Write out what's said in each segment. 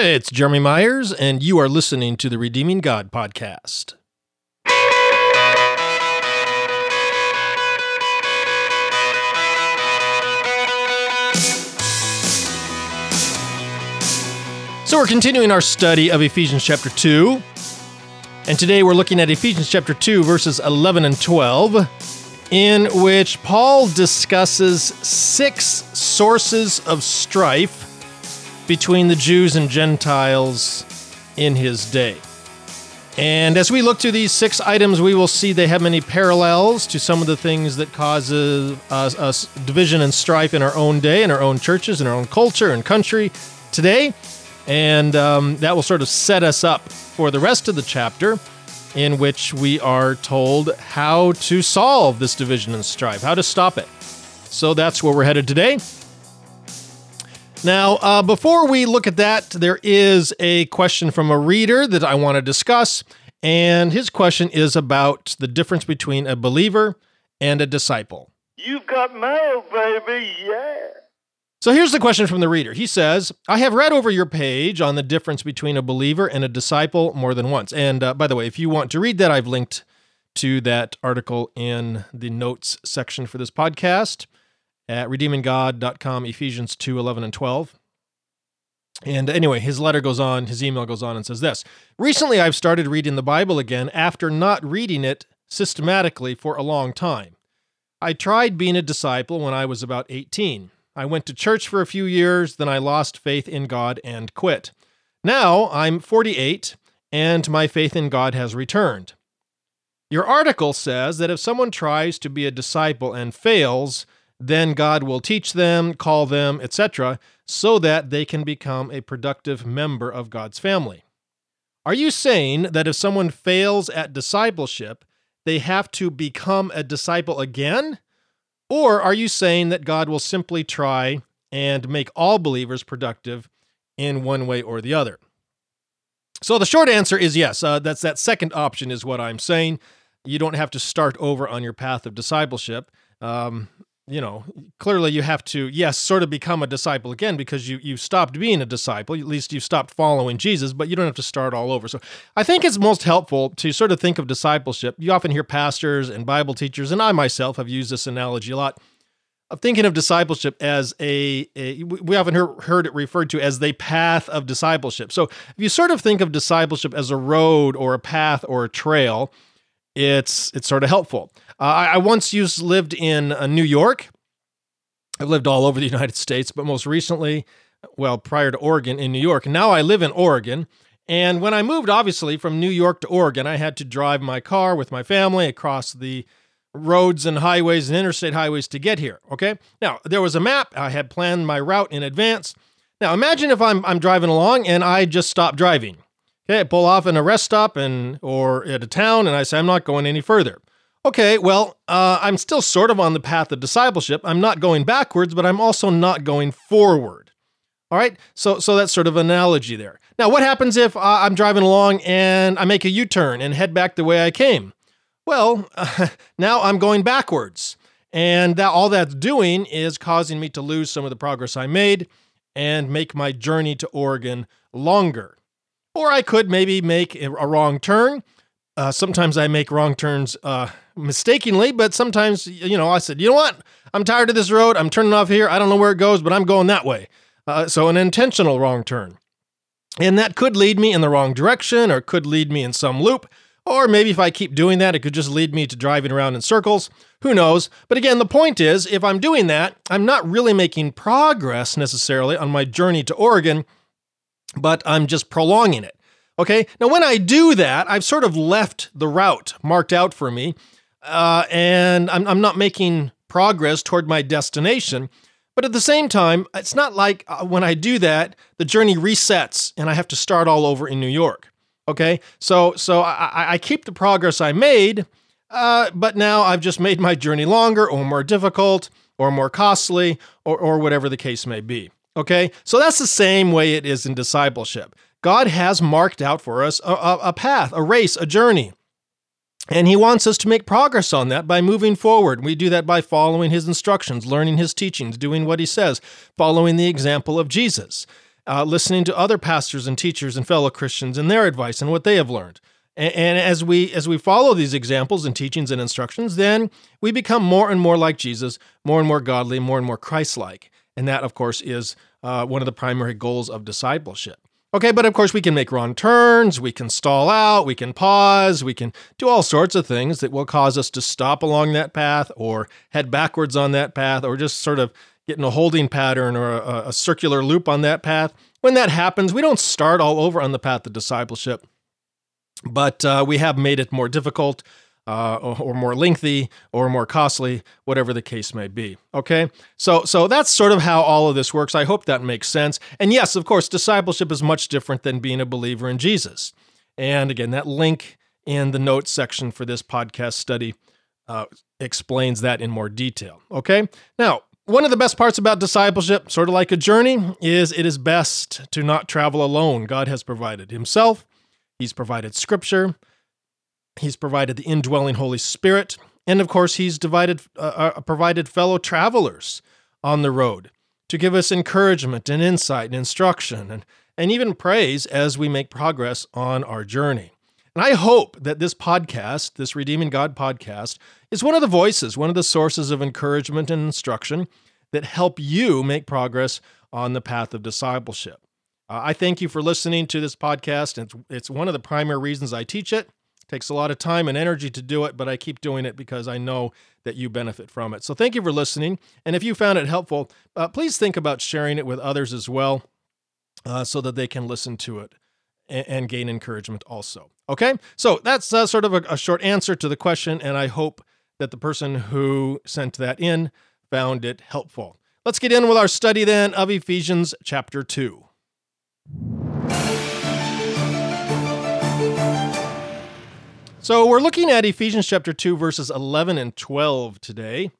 Hey, it's Jeremy Myers, and you are listening to the Redeeming God podcast. So, we're continuing our study of Ephesians chapter 2. And today we're looking at Ephesians chapter 2, verses 11 and 12, in which Paul discusses six sources of strife between the Jews and Gentiles in his day. And as we look to these six items, we will see they have many parallels to some of the things that causes us, us division and strife in our own day, in our own churches, in our own culture and country today. And um, that will sort of set us up for the rest of the chapter, in which we are told how to solve this division and strife, how to stop it. So that's where we're headed today. Now, uh, before we look at that, there is a question from a reader that I want to discuss. And his question is about the difference between a believer and a disciple. You've got mail, baby, yeah. So here's the question from the reader. He says, I have read over your page on the difference between a believer and a disciple more than once. And uh, by the way, if you want to read that, I've linked to that article in the notes section for this podcast at redeeminggod.com, Ephesians 2 11 and 12. And anyway, his letter goes on, his email goes on and says this Recently, I've started reading the Bible again after not reading it systematically for a long time. I tried being a disciple when I was about 18. I went to church for a few years, then I lost faith in God and quit. Now I'm 48 and my faith in God has returned. Your article says that if someone tries to be a disciple and fails, then God will teach them, call them, etc., so that they can become a productive member of God's family. Are you saying that if someone fails at discipleship, they have to become a disciple again? Or are you saying that God will simply try and make all believers productive in one way or the other? So the short answer is yes. Uh, that's that second option is what I'm saying. You don't have to start over on your path of discipleship. Um, you know, clearly you have to, yes, sort of become a disciple again because you you stopped being a disciple. At least you stopped following Jesus, but you don't have to start all over. So I think it's most helpful to sort of think of discipleship. You often hear pastors and Bible teachers, and I myself have used this analogy a lot of thinking of discipleship as a, a we often hear, heard it referred to as the path of discipleship. So if you sort of think of discipleship as a road or a path or a trail, it's it's sort of helpful. Uh, I, I, once used lived in uh, New York. I've lived all over the United States, but most recently, well, prior to Oregon, in New York. Now I live in Oregon. And when I moved, obviously, from New York to Oregon, I had to drive my car with my family across the roads and highways and interstate highways to get here. Okay. Now, there was a map. I had planned my route in advance. Now, imagine if I'm, I'm driving along and I just stop driving. Okay. I pull off in a rest stop and or at a town and I say, I'm not going any further. Okay, well, uh, I'm still sort of on the path of discipleship. I'm not going backwards, but I'm also not going forward. All right, so so that's sort of analogy there. Now, what happens if uh, I'm driving along and I make a U-turn and head back the way I came? Well, uh, now I'm going backwards, and that all that's doing is causing me to lose some of the progress I made and make my journey to Oregon longer. Or I could maybe make a, wrong turn. Uh, sometimes I make wrong turns uh, mistakenly, but sometimes, you know, I said, you know what? I'm tired of this road. I'm turning off here. I don't know where it goes, but I'm going that way. Uh, so, an intentional wrong turn. And that could lead me in the wrong direction or could lead me in some loop. Or maybe if I keep doing that, it could just lead me to driving around in circles. Who knows? But again, the point is if I'm doing that, I'm not really making progress necessarily on my journey to Oregon, but I'm just prolonging it. Okay, now when I do that, I've sort of left the route marked out for me uh, and I'm, I'm not making progress toward my destination. But at the same time, it's not like uh, when I do that, the journey resets and I have to start all over in New York. Okay, so so I, I keep the progress I made, uh, but now I've just made my journey longer or more difficult or more costly or, or whatever the case may be. Okay, so that's the same way it is in discipleship. God has marked out for us a, a, a path, a race, a journey. And he wants us to make progress on that by moving forward. We do that by following his instructions, learning his teachings, doing what he says, following the example of Jesus. uh, listening to other pastors and teachers and fellow Christians and their advice and what they have learned. And, and as we as we follow these examples and teachings and instructions, then we become more and more like Jesus, more and more godly, more and more Christ-like. And that, of course, is uh, one of the primary goals of discipleship. Okay, but of course, we can make wrong turns, we can stall out, we can pause, we can do all sorts of things that will cause us to stop along that path or head backwards on that path or just sort of get in a holding pattern or a, a circular loop on that path. When that happens, we don't start all over on the path of discipleship, but uh, we have made it more difficult uh, or, or, more lengthy or more costly, whatever the case may be. Okay, so so that's sort of how all of this works. I hope that makes sense. And yes, of course, discipleship is much different than being a believer in Jesus. And again, that link in the notes section for this podcast study uh, explains that in more detail. Okay, now. One of the best parts about discipleship, sort of like a journey, is it is best to not travel alone. God has provided Himself, He's provided Scripture, He's provided the indwelling Holy Spirit, and of course, He's divided, uh, uh, provided fellow travelers on the road to give us encouragement and insight and instruction and, and even praise as we make progress on our journey. And I hope that this podcast, this Redeeming God podcast, is one of the voices, one of the sources of encouragement and instruction that help you make progress on the path of discipleship. Uh, I thank you for listening to this podcast. It's, it's one of the primary reasons I teach it. Takes a lot of time and energy to do it, but I keep doing it because I know that you benefit from it. So thank you for listening. And if you found it helpful, uh, please think about sharing it with others as well uh, so that they can listen to it and, and gain encouragement also. Okay? So that's uh, sort of a, a short answer to the question, and I hope that the person who sent that in found it helpful. Let's get in with our study then of Ephesians chapter 2. So we're looking at Ephesians chapter 2, verses 11 and 12 today.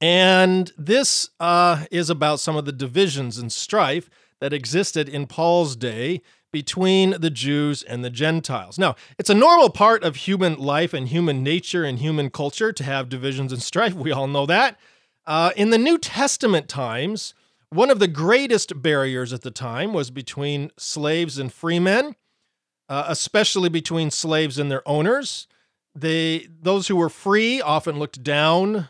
And this uh, is about some of the divisions and strife that existed in Paul's day between the Jews and the Gentiles. Now, it's a normal part of human life and human nature and human culture to have divisions and strife. We all know that. Uh, in the New Testament times, one of the greatest barriers at the time was between slaves and free men uh, especially between slaves and their owners. They those who were free often looked down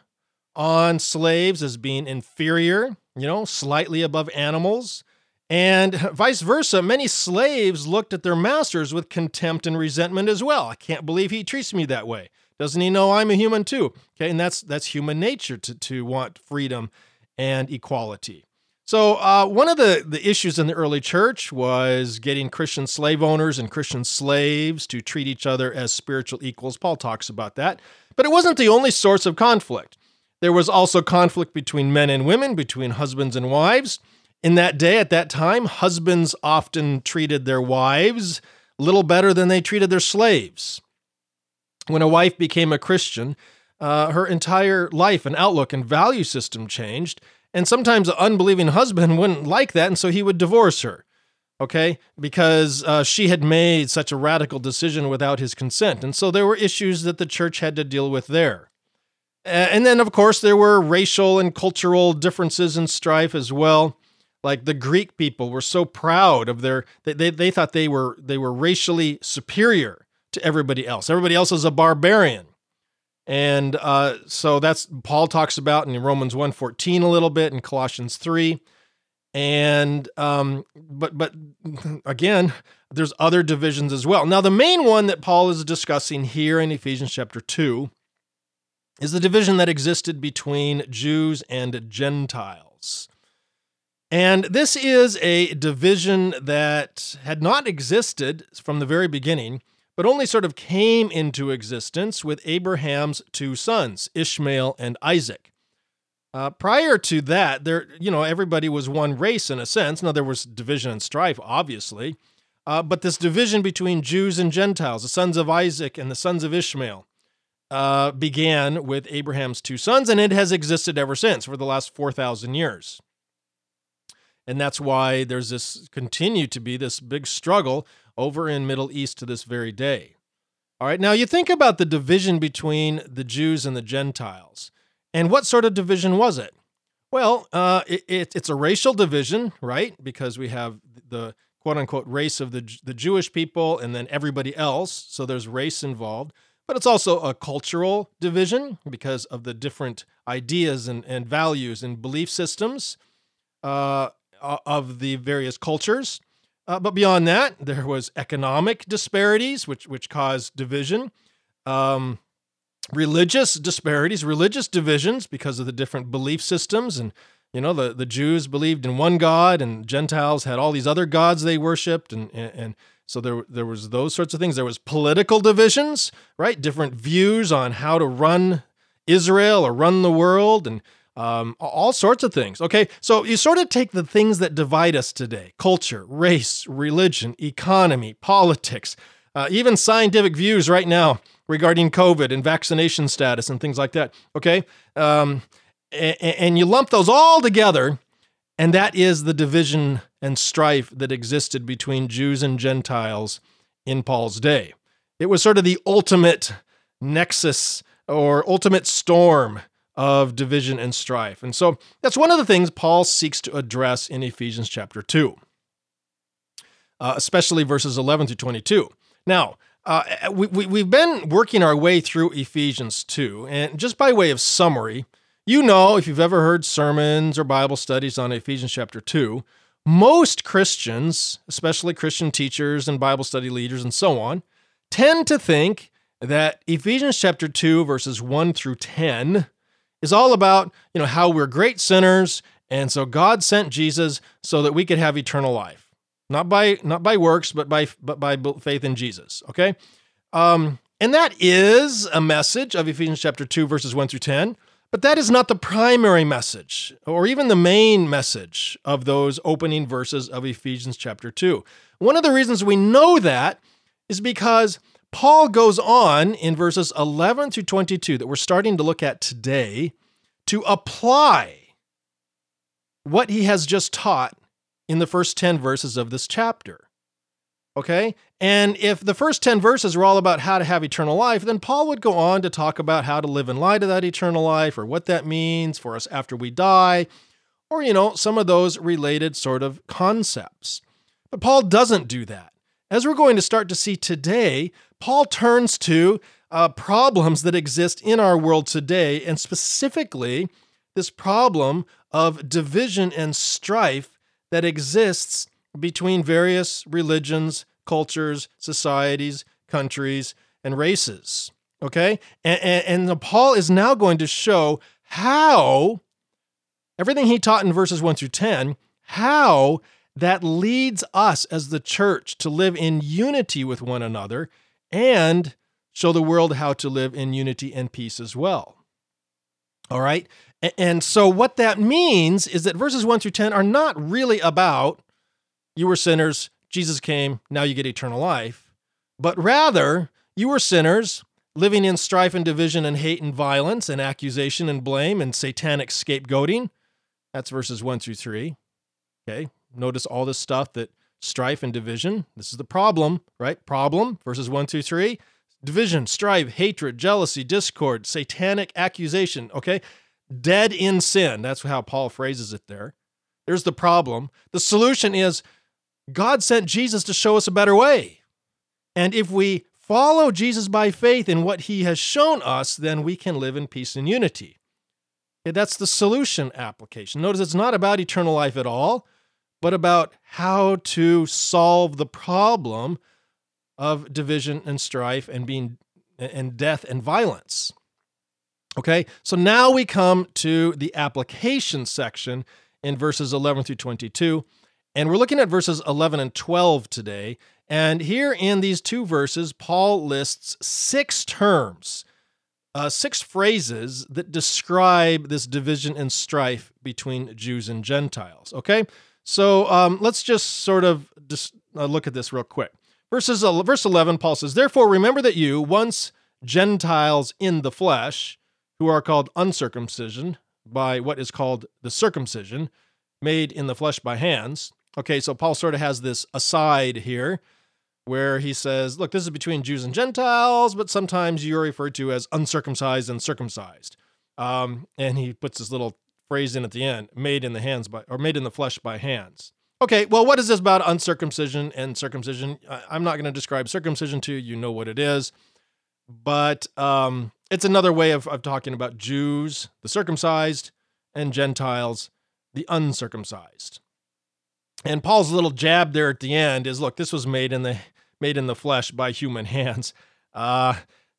on slaves as being inferior, you know, slightly above animals. And vice versa, many slaves looked at their masters with contempt and resentment as well. I can't believe he treats me that way. Doesn't he know I'm a human too? Okay, and that's that's human nature to, to want freedom and equality. So, uh, one of the, the issues in the early church was getting Christian slave owners and Christian slaves to treat each other as spiritual equals. Paul talks about that. But it wasn't the only source of conflict. There was also conflict between men and women, between husbands and wives. In that day, at that time, husbands often treated their wives little better than they treated their slaves. When a wife became a Christian, uh, her entire life and outlook and value system changed and sometimes an unbelieving husband wouldn't like that, and so he would divorce her, okay? Because uh, she had made such a radical decision without his consent. And so there were issues that the church had to deal with there. And then, of course, there were racial and cultural differences and strife as well. Like the Greek people were so proud of their, they, they, they thought they were, they were racially superior to everybody else. Everybody else is a barbarian. And uh, so that's Paul talks about in Romans 1:14 a little bit in Colossians 3. And um, but but again, there's other divisions as well. Now, the main one that Paul is discussing here in Ephesians chapter 2 is the division that existed between Jews and Gentiles. And this is a division that had not existed from the very beginning but only sort of came into existence with Abraham's two sons, Ishmael and Isaac. Uh, prior to that, there, you know, everybody was one race in a sense. Now there was division and strife, obviously, uh, but this division between Jews and Gentiles, the sons of Isaac and the sons of Ishmael, uh, began with Abraham's two sons, and it has existed ever since for the last four thousand years. And that's why there's this continue to be this big struggle over in Middle East to this very day. All right, now you think about the division between the Jews and the Gentiles. And what sort of division was it? Well, uh, it, it, it's a racial division, right? Because we have the quote unquote race of the, the Jewish people and then everybody else. So there's race involved. But it's also a cultural division because of the different ideas and, and values and belief systems uh, of the various cultures. Uh, but beyond that, there was economic disparities, which which caused division. Um, religious disparities, religious divisions because of the different belief systems. And, you know, the, the Jews believed in one God and Gentiles had all these other gods they worshiped. And, and, and so there, there was those sorts of things. There was political divisions, right? Different views on how to run Israel or run the world and um, all sorts of things. Okay, so you sort of take the things that divide us today culture, race, religion, economy, politics, uh, even scientific views right now regarding COVID and vaccination status and things like that. Okay. Um, and, and you lump those all together, and that is the division and strife that existed between Jews and Gentiles in Paul's day. It was sort of the ultimate nexus or ultimate storm of division and strife. And so that's one of the things Paul seeks to address in Ephesians chapter 2, uh, especially verses 11 to 22. Now, uh, we, we, we've been working our way through Ephesians 2, and just by way of summary, you know, if you've ever heard sermons or Bible studies on Ephesians chapter 2, most Christians, especially Christian teachers and Bible study leaders and so on, tend to think that Ephesians chapter 2 verses 1 through 10 is all about, you know, how we're great sinners and so God sent Jesus so that we could have eternal life not by not by works, but by but by faith in Jesus. Okay, um, and that is a message of Ephesians chapter two, verses one through ten. But that is not the primary message, or even the main message of those opening verses of Ephesians chapter two. One of the reasons we know that is because Paul goes on in verses 11 through 22 that we're starting to look at today to apply what he has just taught in the first 10 verses of this chapter. Okay? And if the first 10 verses were all about how to have eternal life, then Paul would go on to talk about how to live in light of that eternal life or what that means for us after we die, or, you know, some of those related sort of concepts. But Paul doesn't do that. As we're going to start to see today, Paul turns to uh, problems that exist in our world today, and specifically this problem of division and strife that exists between various religions, cultures, societies, countries, and races. Okay? And, and, and, Paul is now going to show how everything he taught in verses 1 through 10, how that leads us as the church to live in unity with one another and show the world how to live in unity and peace as well. All right? And so, what that means is that verses 1 through 10 are not really about you were sinners, Jesus came, now you get eternal life, but rather you were sinners living in strife and division and hate and violence and accusation and blame and satanic scapegoating. That's verses 1 through 3. Okay, notice all this stuff that strife and division, this is the problem, right? Problem, verses 1 through 3. Division, strife, hatred, jealousy, discord, satanic accusation. Okay, dead in sin. That's how Paul phrases it there. There's the problem. The solution is God sent Jesus to show us a better way. And if we follow Jesus by faith in what he has shown us, then we can live in peace and unity. That's the solution application. Notice it's not about eternal life at all, but about how to solve the problem of division and strife and being and death and violence. Okay, so now we come to the application section in verses 11 through 22. And we're looking at verses 11 and 12 today. And here in these two verses, Paul lists six terms, uh, six phrases that describe this division and strife between Jews and Gentiles. Okay, so um, let's just sort of just uh, look at this real quick. Verses, uh, verse 11, Paul says, Therefore, remember that you, once Gentiles in the flesh, who are called uncircumcision by what is called the circumcision, made in the flesh by hands. Okay, so Paul sort of has this aside here where he says, look, this is between Jews and Gentiles, but sometimes you're referred to as uncircumcised and circumcised. Um, and he puts this little phrase in at the end, made in the hands by, or made in the flesh by hands. Okay, well, what is this about uncircumcision and circumcision? I'm not going to describe circumcision to you. You know what it is. But um, it's another way of, of talking about Jews, the circumcised, and Gentiles, the uncircumcised. And Paul's little jab there at the end is look, this was made in the made in the flesh by human hands. Uh,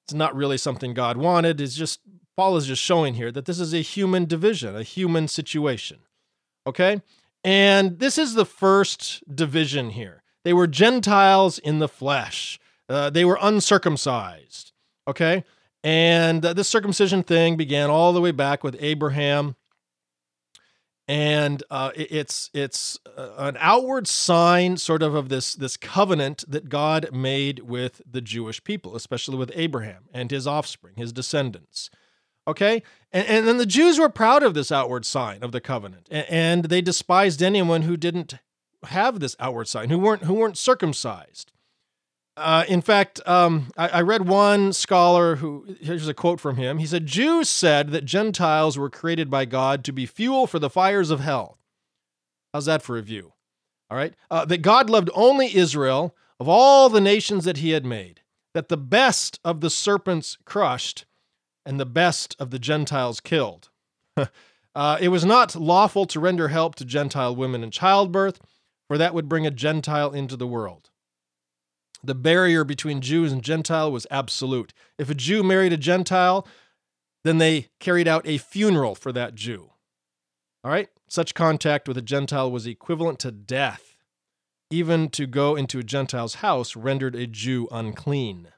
it's not really something God wanted. It's just Paul is just showing here that this is a human division, a human situation. Okay? And this is the first division here. They were Gentiles in the flesh. Uh, they were uncircumcised. Okay? And uh, this circumcision thing began all the way back with Abraham and uh, it's it's uh, an outward sign, sort of, of this this covenant that God made with the Jewish people, especially with Abraham and his offspring, his descendants. Okay, and, and then the Jews were proud of this outward sign of the covenant, and, and they despised anyone who didn't have this outward sign, who weren't who weren't circumcised. Uh, in fact, um, I, I, read one scholar who, here's a quote from him. He said, Jews said that Gentiles were created by God to be fuel for the fires of hell. How's that for a view? All right. Uh, that God loved only Israel of all the nations that he had made, that the best of the serpents crushed and the best of the Gentiles killed. uh, it was not lawful to render help to Gentile women in childbirth, for that would bring a Gentile into the world. The barrier between Jews and Gentile was absolute. If a Jew married a Gentile, then they carried out a funeral for that Jew. All right? Such contact with a Gentile was equivalent to death. Even to go into a Gentile's house rendered a Jew unclean.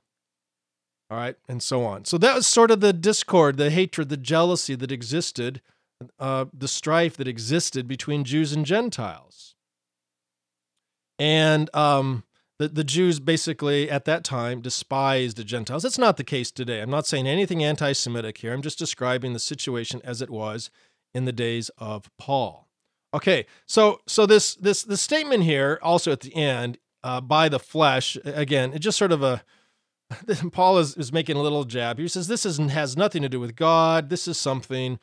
All right, and so on. So that was sort of the discord, the hatred, the jealousy that existed, uh, the strife that existed between Jews and Gentiles. And um, the, the Jews basically at that time despised the Gentiles. That's not the case today. I'm not saying anything anti Semitic here. I'm just describing the situation as it was in the days of Paul. Okay, so so this this the statement here also at the end uh, by the flesh again it just sort of a Paul is, is making a little jab. He says this is, has nothing to do with God. This is something.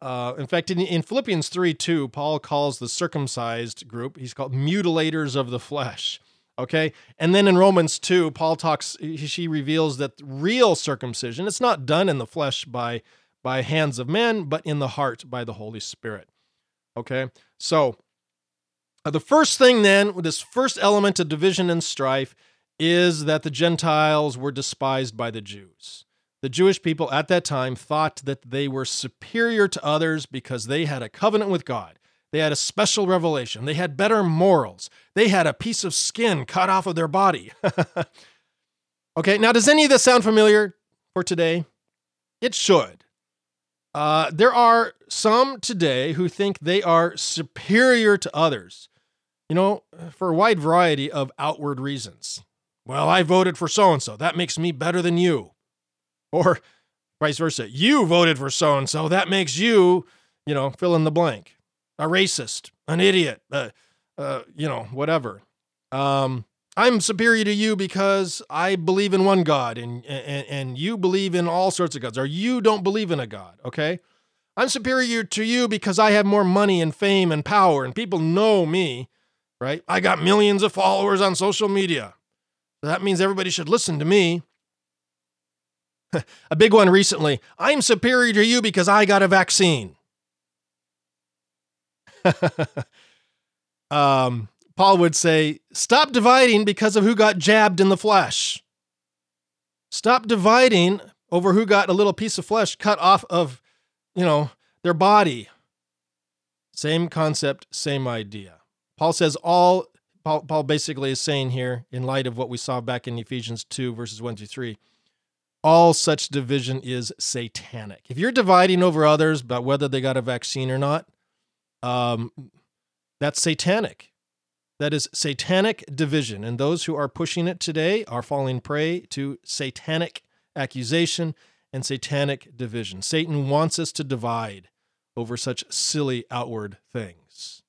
Uh, in fact, in, in Philippians 3 2, Paul calls the circumcised group, he's called mutilators of the flesh. Okay. And then in Romans 2, Paul talks, she reveals that real circumcision, it's not done in the flesh by, by hands of men, but in the heart by the Holy Spirit. Okay. So uh, the first thing then, this first element of division and strife, is that the Gentiles were despised by the Jews. The Jewish people at that time thought that they were superior to others because they had a covenant with God. They had a special revelation. They had better morals. They had a piece of skin cut off of their body. okay, now does any of this sound familiar for today? It should. Uh, there are some today who think they are superior to others, you know, for a wide variety of outward reasons. Well, I voted for so and so. That makes me better than you. Or vice versa. You voted for so and so. That makes you, you know, fill in the blank a racist, an idiot, uh, uh, you know, whatever. Um, I'm superior to you because I believe in one God and, and, and you believe in all sorts of gods, or you don't believe in a God, okay? I'm superior to you because I have more money and fame and power and people know me, right? I got millions of followers on social media. That means everybody should listen to me. a big one recently I'm superior to you because I got a vaccine. um, Paul would say, Stop dividing because of who got jabbed in the flesh. Stop dividing over who got a little piece of flesh cut off of, you know, their body. Same concept, same idea. Paul says all, Paul, Paul basically is saying here, in light of what we saw back in Ephesians 2, verses 1 through 3, all such division is satanic. If you're dividing over others about whether they got a vaccine or not, um, that's satanic. That is satanic division. And those who are pushing it today are falling prey to satanic accusation and satanic division. Satan wants us to divide over such silly outward things.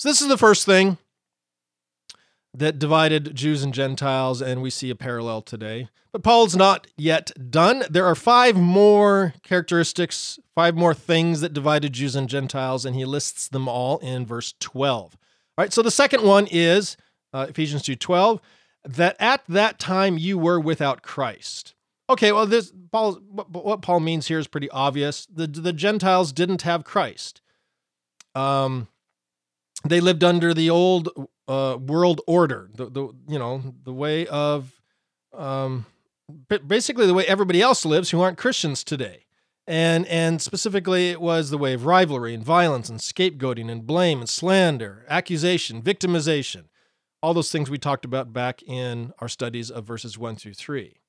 So, this is the first thing that divided Jews and Gentiles, and we see a parallel today. But Paul's not yet done. There are five more characteristics, five more things that divided Jews and Gentiles, and he lists them all in verse 12. All right, so the second one is uh, Ephesians 2:12 that at that time you were without Christ. Okay, well this Paul what Paul means here is pretty obvious. The the Gentiles didn't have Christ. Um they lived under the old uh, world order, the, the you know the way of um, basically the way everybody else lives who aren't Christians today, and and specifically it was the way of rivalry and violence and scapegoating and blame and slander, accusation, victimization, all those things we talked about back in our studies of verses one through three.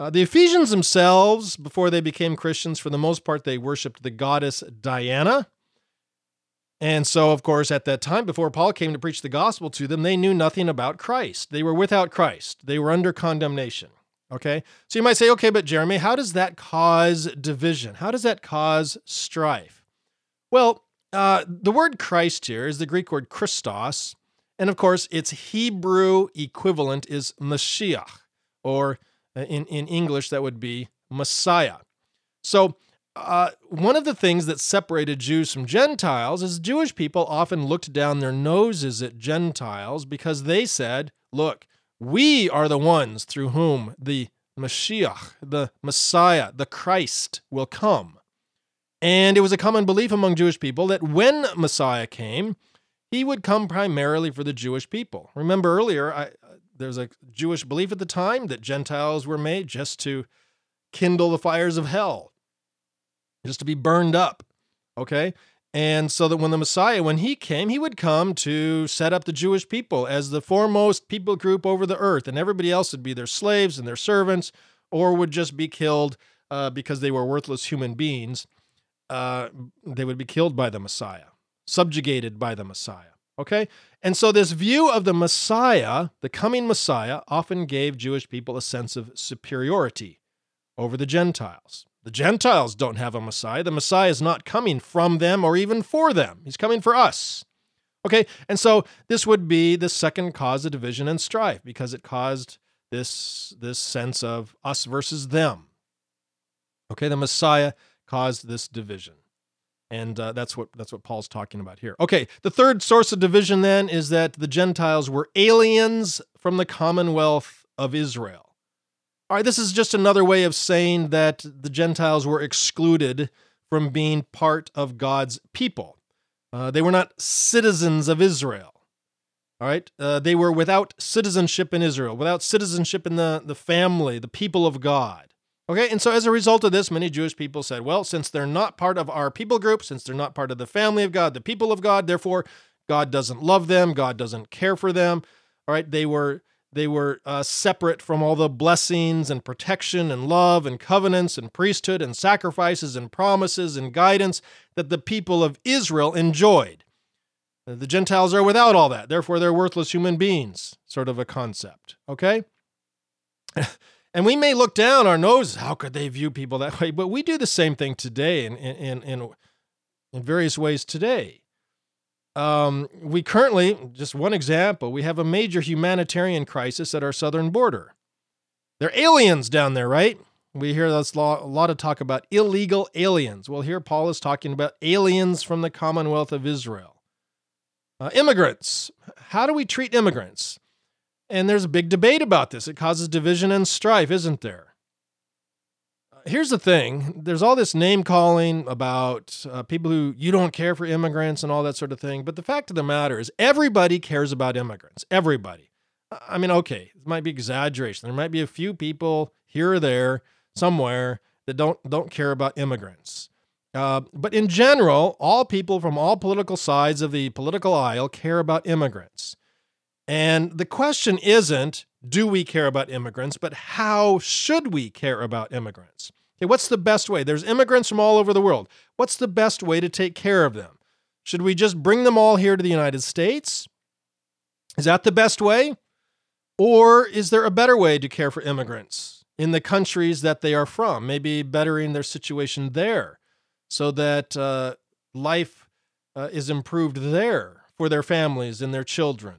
Uh, the Ephesians themselves, before they became Christians, for the most part, they worshipped the goddess Diana and so, of course, at that time, before Paul came to preach the gospel to them, they knew nothing about Christ. They were without Christ, they were under condemnation. Okay? So you might say, okay, but Jeremy, how does that cause division? How does that cause strife? Well, uh, the word Christ here is the Greek word Christos. And of course, its Hebrew equivalent is Mashiach, or uh, in, in English, that would be Messiah. So uh, one of the things that separated Jews from Gentiles is Jewish people often looked down their noses at Gentiles because they said, look, we are the ones through whom the Mashiach, the Messiah, the Christ will come. And it was a common belief among Jewish people that when Messiah came, he would come primarily for the Jewish people. Remember earlier, I, there's a Jewish belief at the time that Gentiles were made just to kindle the fires of hell just to be burned up. Okay? And so that when the Messiah, when he came, he would come to set up the Jewish people as the foremost people group over the earth, and everybody else would be their slaves and their servants, or would just be killed uh, because they were worthless human beings. Uh, they would be killed by the Messiah, subjugated by the Messiah. Okay? And so, this view of the Messiah, the coming Messiah, often gave Jewish people a sense of superiority over the Gentiles. The Gentiles don't have a Messiah. The Messiah is not coming from them or even for them, he's coming for us. Okay, and so this would be the second cause of division and strife because it caused this, this sense of us versus them. Okay, the Messiah caused this division. And uh, that's what that's what Paul's talking about here. Okay, the third source of division then is that the Gentiles were aliens from the commonwealth of Israel. All right, this is just another way of saying that the Gentiles were excluded from being part of God's people. Uh, they were not citizens of Israel. All right, uh, they were without citizenship in Israel, without citizenship in the, the family, the people of God. Okay, and so as a result of this, many Jewish people said, well, since they're not part of our people group, since they're not part of the family of God, the people of God, therefore God doesn't love them, God doesn't care for them. All right, they were they were uh, separate from all the blessings and protection and love and covenants and priesthood and sacrifices and promises and guidance that the people of Israel enjoyed. The Gentiles are without all that, therefore, they're worthless human beings, sort of a concept. Okay? and we may look down our noses, how could they view people that way? But we do the same thing today in, in, in, in various ways today. Um, we currently, just one example, we have a major humanitarian crisis at our southern border. They're aliens down there, right? We hear this a lot of talk about illegal aliens. Well, here Paul is talking about aliens from the Commonwealth of Israel. Uh, immigrants. How do we treat immigrants? And there's a big debate about this. It causes division and strife, isn't there? Here's the thing. There's all this name calling about uh, people who you don't care for immigrants and all that sort of thing but the fact of the matter is everybody cares about immigrants. Everybody. I mean okay it might be exaggeration. There might be a few people here or there somewhere that don't don't care about immigrants. Uh, but in general all people from all political sides of the political aisle care about immigrants. And the question isn't do we care about immigrants, but how should we care about immigrants? Okay, what's the best way? There's immigrants from all over the world. What's the best way to take care of them? Should we just bring them all here to the United States? Is that the best way? Or is there a better way to care for immigrants in the countries that they are from? Maybe bettering their situation there so that uh, life uh, is improved there for their families and their children.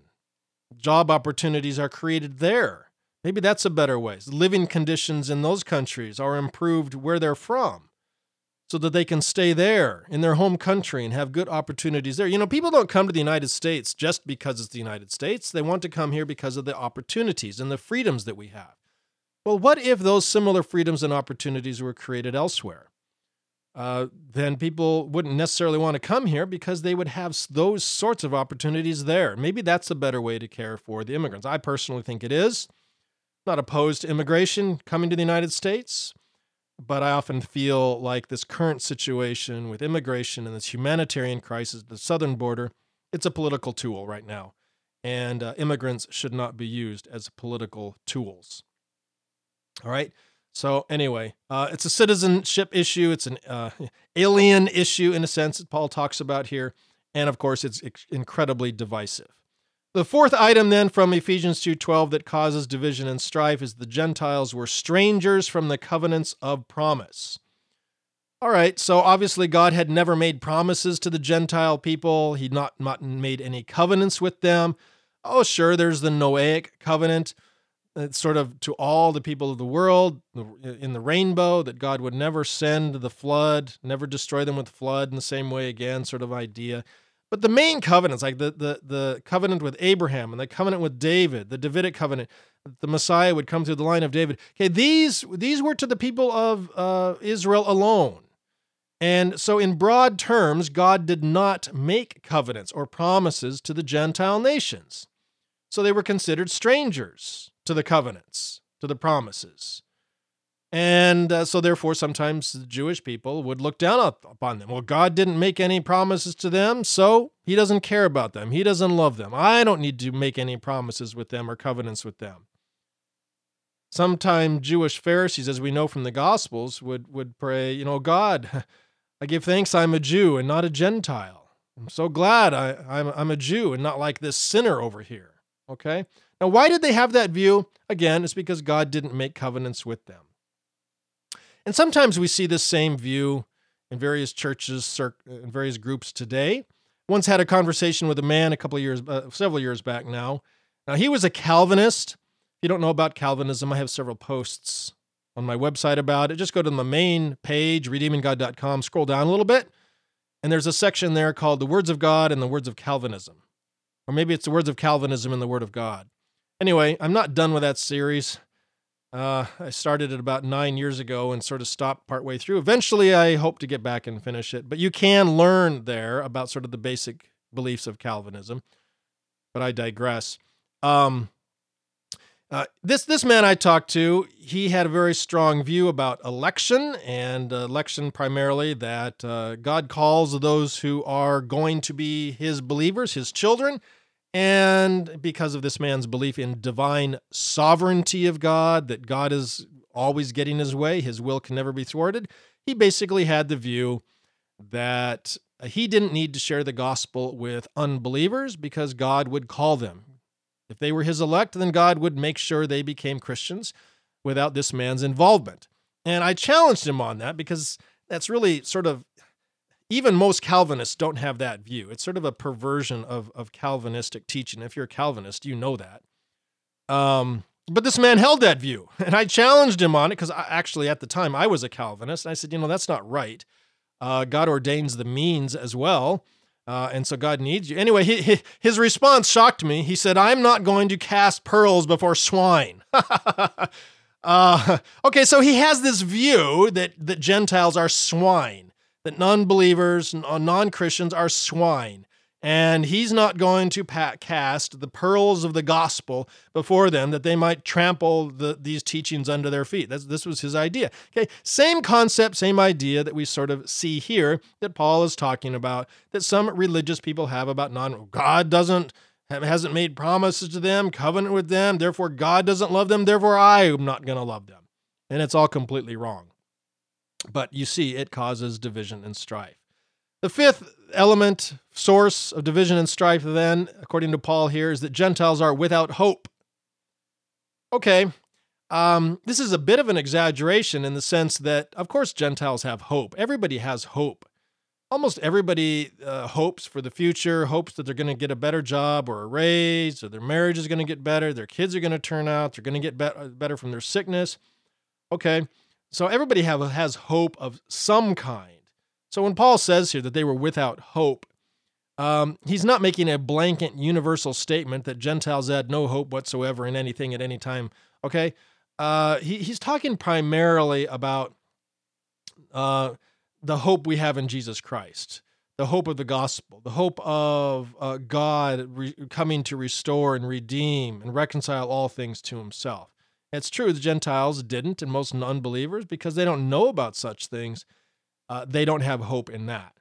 Job opportunities are created there. Maybe that's a better way. Living conditions in those countries are improved where they're from so that they can stay there in their home country and have good opportunities there. You know, people don't come to the United States just because it's the United States. They want to come here because of the opportunities and the freedoms that we have. Well, what if those similar freedoms and opportunities were created elsewhere? Uh, then people wouldn't necessarily want to come here because they would have those sorts of opportunities there. Maybe that's a better way to care for the immigrants. I personally think it is. Not opposed to immigration coming to the United States, but I often feel like this current situation with immigration and this humanitarian crisis at the southern border, it's a political tool right now. And uh, immigrants should not be used as political tools. All right. So anyway, uh, it's a citizenship issue. It's an uh, alien issue in a sense that Paul talks about here, and of course, it's incredibly divisive. The fourth item then from Ephesians 2:12 that causes division and strife is the Gentiles were strangers from the covenants of promise. All right, so obviously God had never made promises to the Gentile people. He'd not, not made any covenants with them. Oh, sure, there's the Noahic covenant it's sort of to all the people of the world in the rainbow that God would never send the flood, never destroy them with flood in the same way again, sort of idea. But the main covenants, like the, the, the covenant with Abraham and the covenant with David, the Davidic covenant, the Messiah would come through the line of David. Okay, these these were to the people of uh, Israel alone. And so, in broad terms, God did not make covenants or promises to the Gentile nations. So they were considered strangers to the covenants, to the promises. And uh, so, therefore, sometimes Jewish people would look down upon them. Well, God didn't make any promises to them, so he doesn't care about them. He doesn't love them. I don't need to make any promises with them or covenants with them. Sometimes Jewish Pharisees, as we know from the Gospels, would, would pray, you know, God, I give thanks I'm a Jew and not a Gentile. I'm so glad I, I'm, I'm a Jew and not like this sinner over here. Okay? Now, why did they have that view? Again, it's because God didn't make covenants with them. And sometimes we see this same view in various churches, in various groups today. Once had a conversation with a man a couple of years, uh, several years back now. Now, he was a Calvinist. If you don't know about Calvinism, I have several posts on my website about it. Just go to the main page, redeeminggod.com, scroll down a little bit, and there's a section there called The Words of God and the Words of Calvinism. Or maybe it's the Words of Calvinism and the Word of God. Anyway, I'm not done with that series. Uh, I started it about nine years ago and sort of stopped partway through. Eventually, I hope to get back and finish it. But you can learn there about sort of the basic beliefs of Calvinism. But I digress. Um, uh, this this man I talked to, he had a very strong view about election and election primarily that uh, God calls those who are going to be His believers, His children, and because of this man's belief in divine sovereignty of God, that God is always getting his way, his will can never be thwarted, he basically had the view that he didn't need to share the gospel with unbelievers because God would call them. If they were his elect, then God would make sure they became Christians without this man's involvement. And I challenged him on that because that's really sort of even most Calvinists don't have that view. It's sort of a perversion of, of Calvinistic teaching. If you're a Calvinist, you know that. Um, but this man held that view, and I challenged him on it because actually at the time I was a Calvinist. And I said, you know, that's not right. Uh, God ordains the means as well. Uh, and so God needs you. Anyway, he, he, his response shocked me. He said, I'm not going to cast pearls before swine. uh, okay, so he has this view that, that Gentiles are swine that non believers, uh, non Christians are swine. And he's not going to cast the pearls of the gospel before them that they might trample the, these teachings under their feet. That's, this was his idea. Okay, same concept, same idea that we sort of see here that Paul is talking about, that some religious people have about non God doesn't hasn't made promises to them, covenant with them, therefore God doesn't love them, therefore I am not going to love them. And it's all completely wrong. But you see, it causes division and strife. The fifth element, source of division and strife, then, according to Paul here, is that Gentiles are without hope. Okay, um, this is a bit of an exaggeration in the sense that, of course, Gentiles have hope. Everybody has hope. almost everybody uh, hopes for the future, hopes that they're going to get a better job or a raise, or their marriage is going to get better, their kids are going to turn out, they're going to get be- better from their sickness. Okay, so everybody have, has hope of some kind. So when Paul says here that they were without hope, um, he's not making a blanket universal statement that Gentiles had no hope whatsoever in anything at any time. Okay, uh, he, he's talking primarily about uh, the hope we have in Jesus Christ, the hope of the gospel, the hope of uh, God re- coming to restore and redeem and reconcile all things to Himself. It's true the Gentiles didn't, and most unbelievers, because they don't know about such things, uh, they don't have hope in that.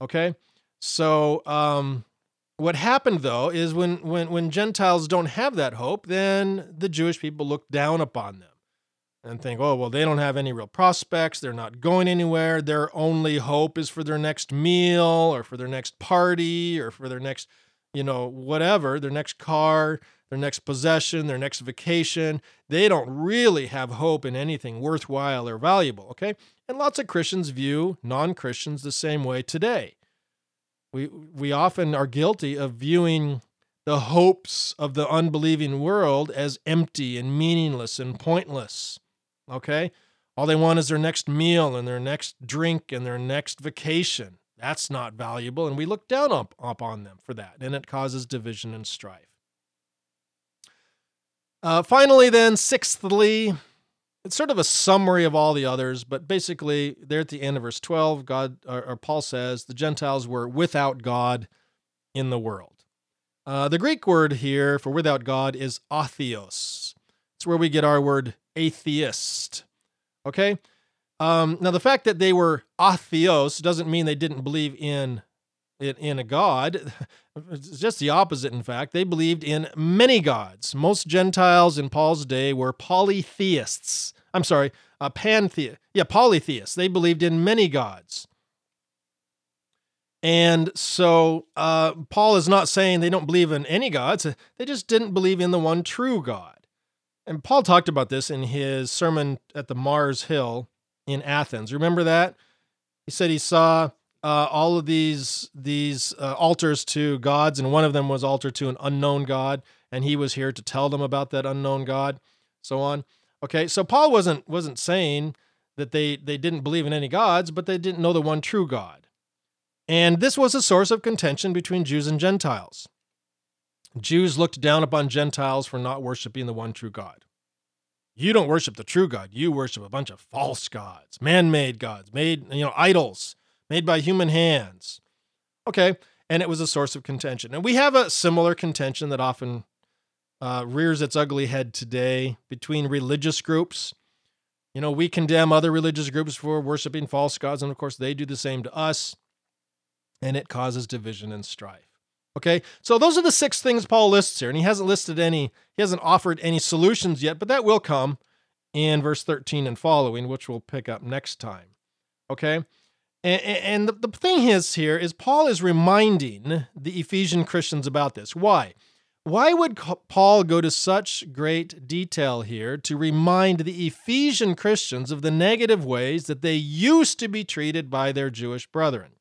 Okay. So um, what happened though is when when when Gentiles don't have that hope, then the Jewish people look down upon them and think, oh well, they don't have any real prospects. They're not going anywhere. Their only hope is for their next meal or for their next party or for their next, you know, whatever, their next car, their next possession, their next vacation. They don't really have hope in anything worthwhile or valuable. Okay, and lots of Christians view non Christians the same way today. We, we often are guilty of viewing the hopes of the unbelieving world as empty and meaningless and pointless. Okay? All they want is their next meal and their next drink and their next vacation. That's not valuable, and we look down up, up on them for that, and it causes division and strife. Uh, finally, then, sixthly, it's sort of a summary of all the others, but basically, there at the end of verse 12, God or, or Paul says the Gentiles were without God in the world. Uh, the Greek word here for without God is atheos. It's where we get our word atheist. Okay? Um, now, the fact that they were atheos doesn't mean they didn't believe in in a god. It's just the opposite, in fact. They believed in many gods. Most Gentiles in Paul's day were polytheists. I'm sorry, uh, pantheists. Yeah, polytheists. They believed in many gods. And so uh, Paul is not saying they don't believe in any gods, they just didn't believe in the one true God. And Paul talked about this in his sermon at the Mars Hill in Athens. Remember that? He said he saw uh, all of these these uh, altars to gods, and one of them was altar to an unknown god, and he was here to tell them about that unknown god, so on. Okay, so Paul wasn't wasn't saying that they they didn't believe in any gods, but they didn't know the one true God, and this was a source of contention between Jews and Gentiles. Jews looked down upon Gentiles for not worshiping the one true God. You don't worship the true God. You worship a bunch of false gods, man-made gods, made you know idols made by human hands. Okay, and it was a source of contention. And we have a similar contention that often uh, rears its ugly head today between religious groups. You know, we condemn other religious groups for worshiping false gods, and of course, they do the same to us, and it causes division and strife. Okay, so those are the six things Paul lists here, and he hasn't listed any, he hasn't offered any solutions yet, but that will come in verse 13 and following, which we'll pick up next time. Okay, and, and the, the thing is here is Paul is reminding the Ephesian Christians about this. Why? Why would Paul go to such great detail here to remind the Ephesian Christians of the negative ways that they used to be treated by their Jewish brethren?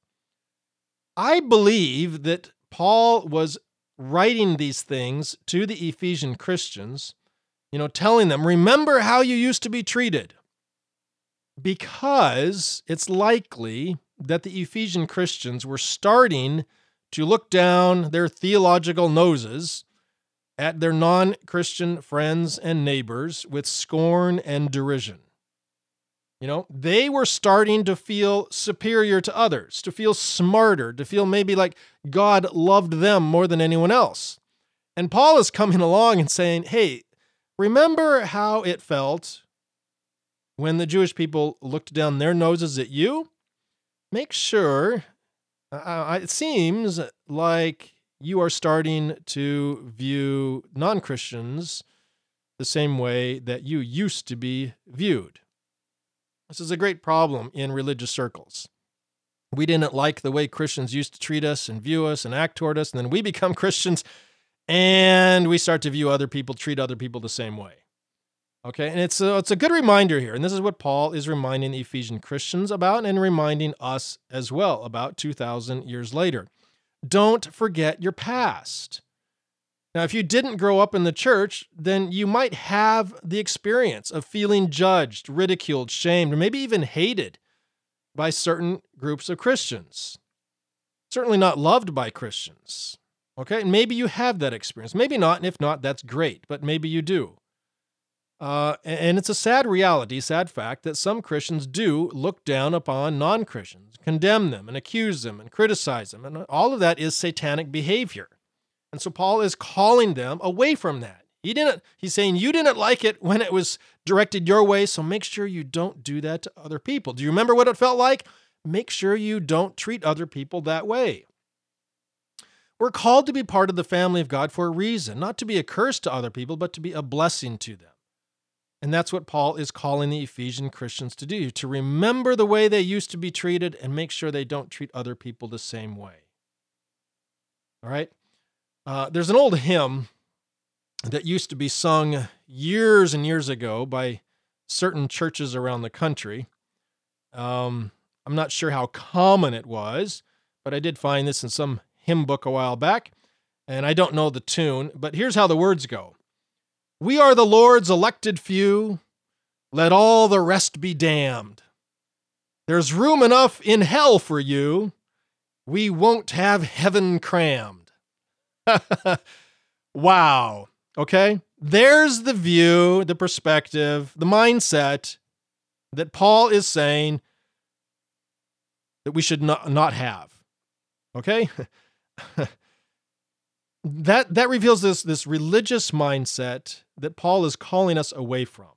I believe that Paul was writing these things to the Ephesian Christians, you know, telling them, remember how you used to be treated because it's likely that the Ephesian Christians were starting to look down their theological noses at their non Christian friends and neighbors with scorn and derision. You know, they were starting to feel superior to others, to feel smarter, to feel maybe like God loved them more than anyone else. And Paul is coming along and saying, hey, remember how it felt when the Jewish people looked down their noses at you, make sure, uh, uh it seems like you are starting to view non Christians the same way that you used to be viewed. This is a great problem in religious circles. We didn't like the way Christians used to treat us and view us and act toward us, and then we become Christians and we start to view other people, treat other people the same way. Okay, and it's a, it's a good reminder here. And this is what Paul is reminding the Ephesian Christians about and reminding us as well about 2,000 years later. Don't forget your past. Now, if you didn't grow up in the church, then you might have the experience of feeling judged, ridiculed, shamed, or maybe even hated by certain groups of Christians. Certainly not loved by Christians. Okay, and maybe you have that experience. Maybe not, and if not, that's great, but maybe you do. Uh, and it's a sad reality, sad fact, that some Christians do look down upon non Christians, condemn them, and accuse them, and criticize them. And all of that is satanic behavior. And so Paul is calling them away from that. He didn't, he's saying, You didn't like it when it was directed your way, so make sure you don't do that to other people. Do you remember what it felt like? Make sure you don't treat other people that way. We're called to be part of the family of God for a reason, not to be a curse to other people, but to be a blessing to them. And that's what Paul is calling the Ephesian Christians to do to remember the way they used to be treated and make sure they don't treat other people the same way. All right? Uh, there's an old hymn that used to be sung years and years ago by certain churches around the country. Um, I'm not sure how common it was, but I did find this in some hymn book a while back, and I don't know the tune, but here's how the words go we are the Lord's elected few. Let all the rest be damned. There's room enough in hell for you. We won't have heaven crammed. wow. Okay. There's the view, the perspective, the mindset that Paul is saying that we should not, not have. Okay? that that reveals this this religious mindset that Paul is calling us away from.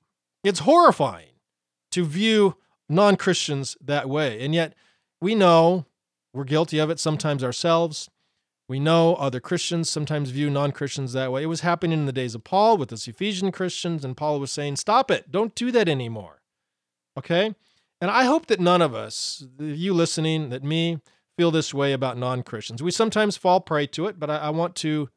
It's horrifying to view non-Christians that way. And yet we know we're guilty of it sometimes ourselves. We know other Christians sometimes view non-Christians that way. It was happening in the days of Paul with the Ephesian Christians and Paul was saying, "Stop it. Don't do that anymore." Okay? And I hope that none of us, you listening, that me, feel this way about non Christians. We sometimes fall prey to it, but I, I want to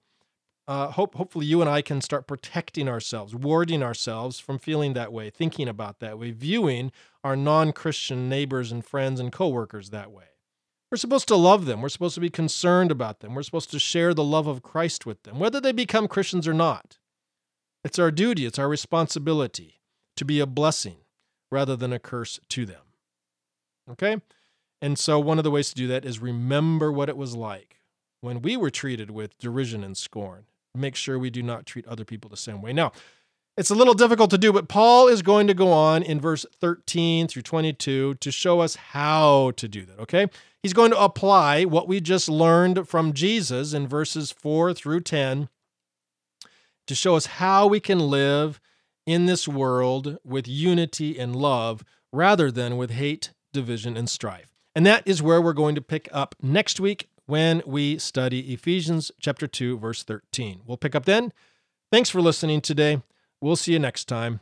uh, hope, hopefully, you and I can start protecting ourselves, warding ourselves from feeling that way, thinking about that way, viewing our non Christian neighbors and friends and coworkers that way. We're supposed to love them. We're supposed to be concerned about them. We're supposed to share the love of Christ with them, whether they become Christians or not. It's our duty, it's our responsibility to be a blessing rather than a curse to them. Okay? And so, one of the ways to do that is remember what it was like when we were treated with derision and scorn. Make sure we do not treat other people the same way. Now, it's a little difficult to do, but Paul is going to go on in verse 13 through 22 to show us how to do that, okay? He's going to apply what we just learned from Jesus in verses 4 through 10 to show us how we can live in this world with unity and love rather than with hate, division, and strife. And that is where we're going to pick up next week when we study Ephesians chapter 2 verse 13. We'll pick up then. Thanks for listening today. We'll see you next time.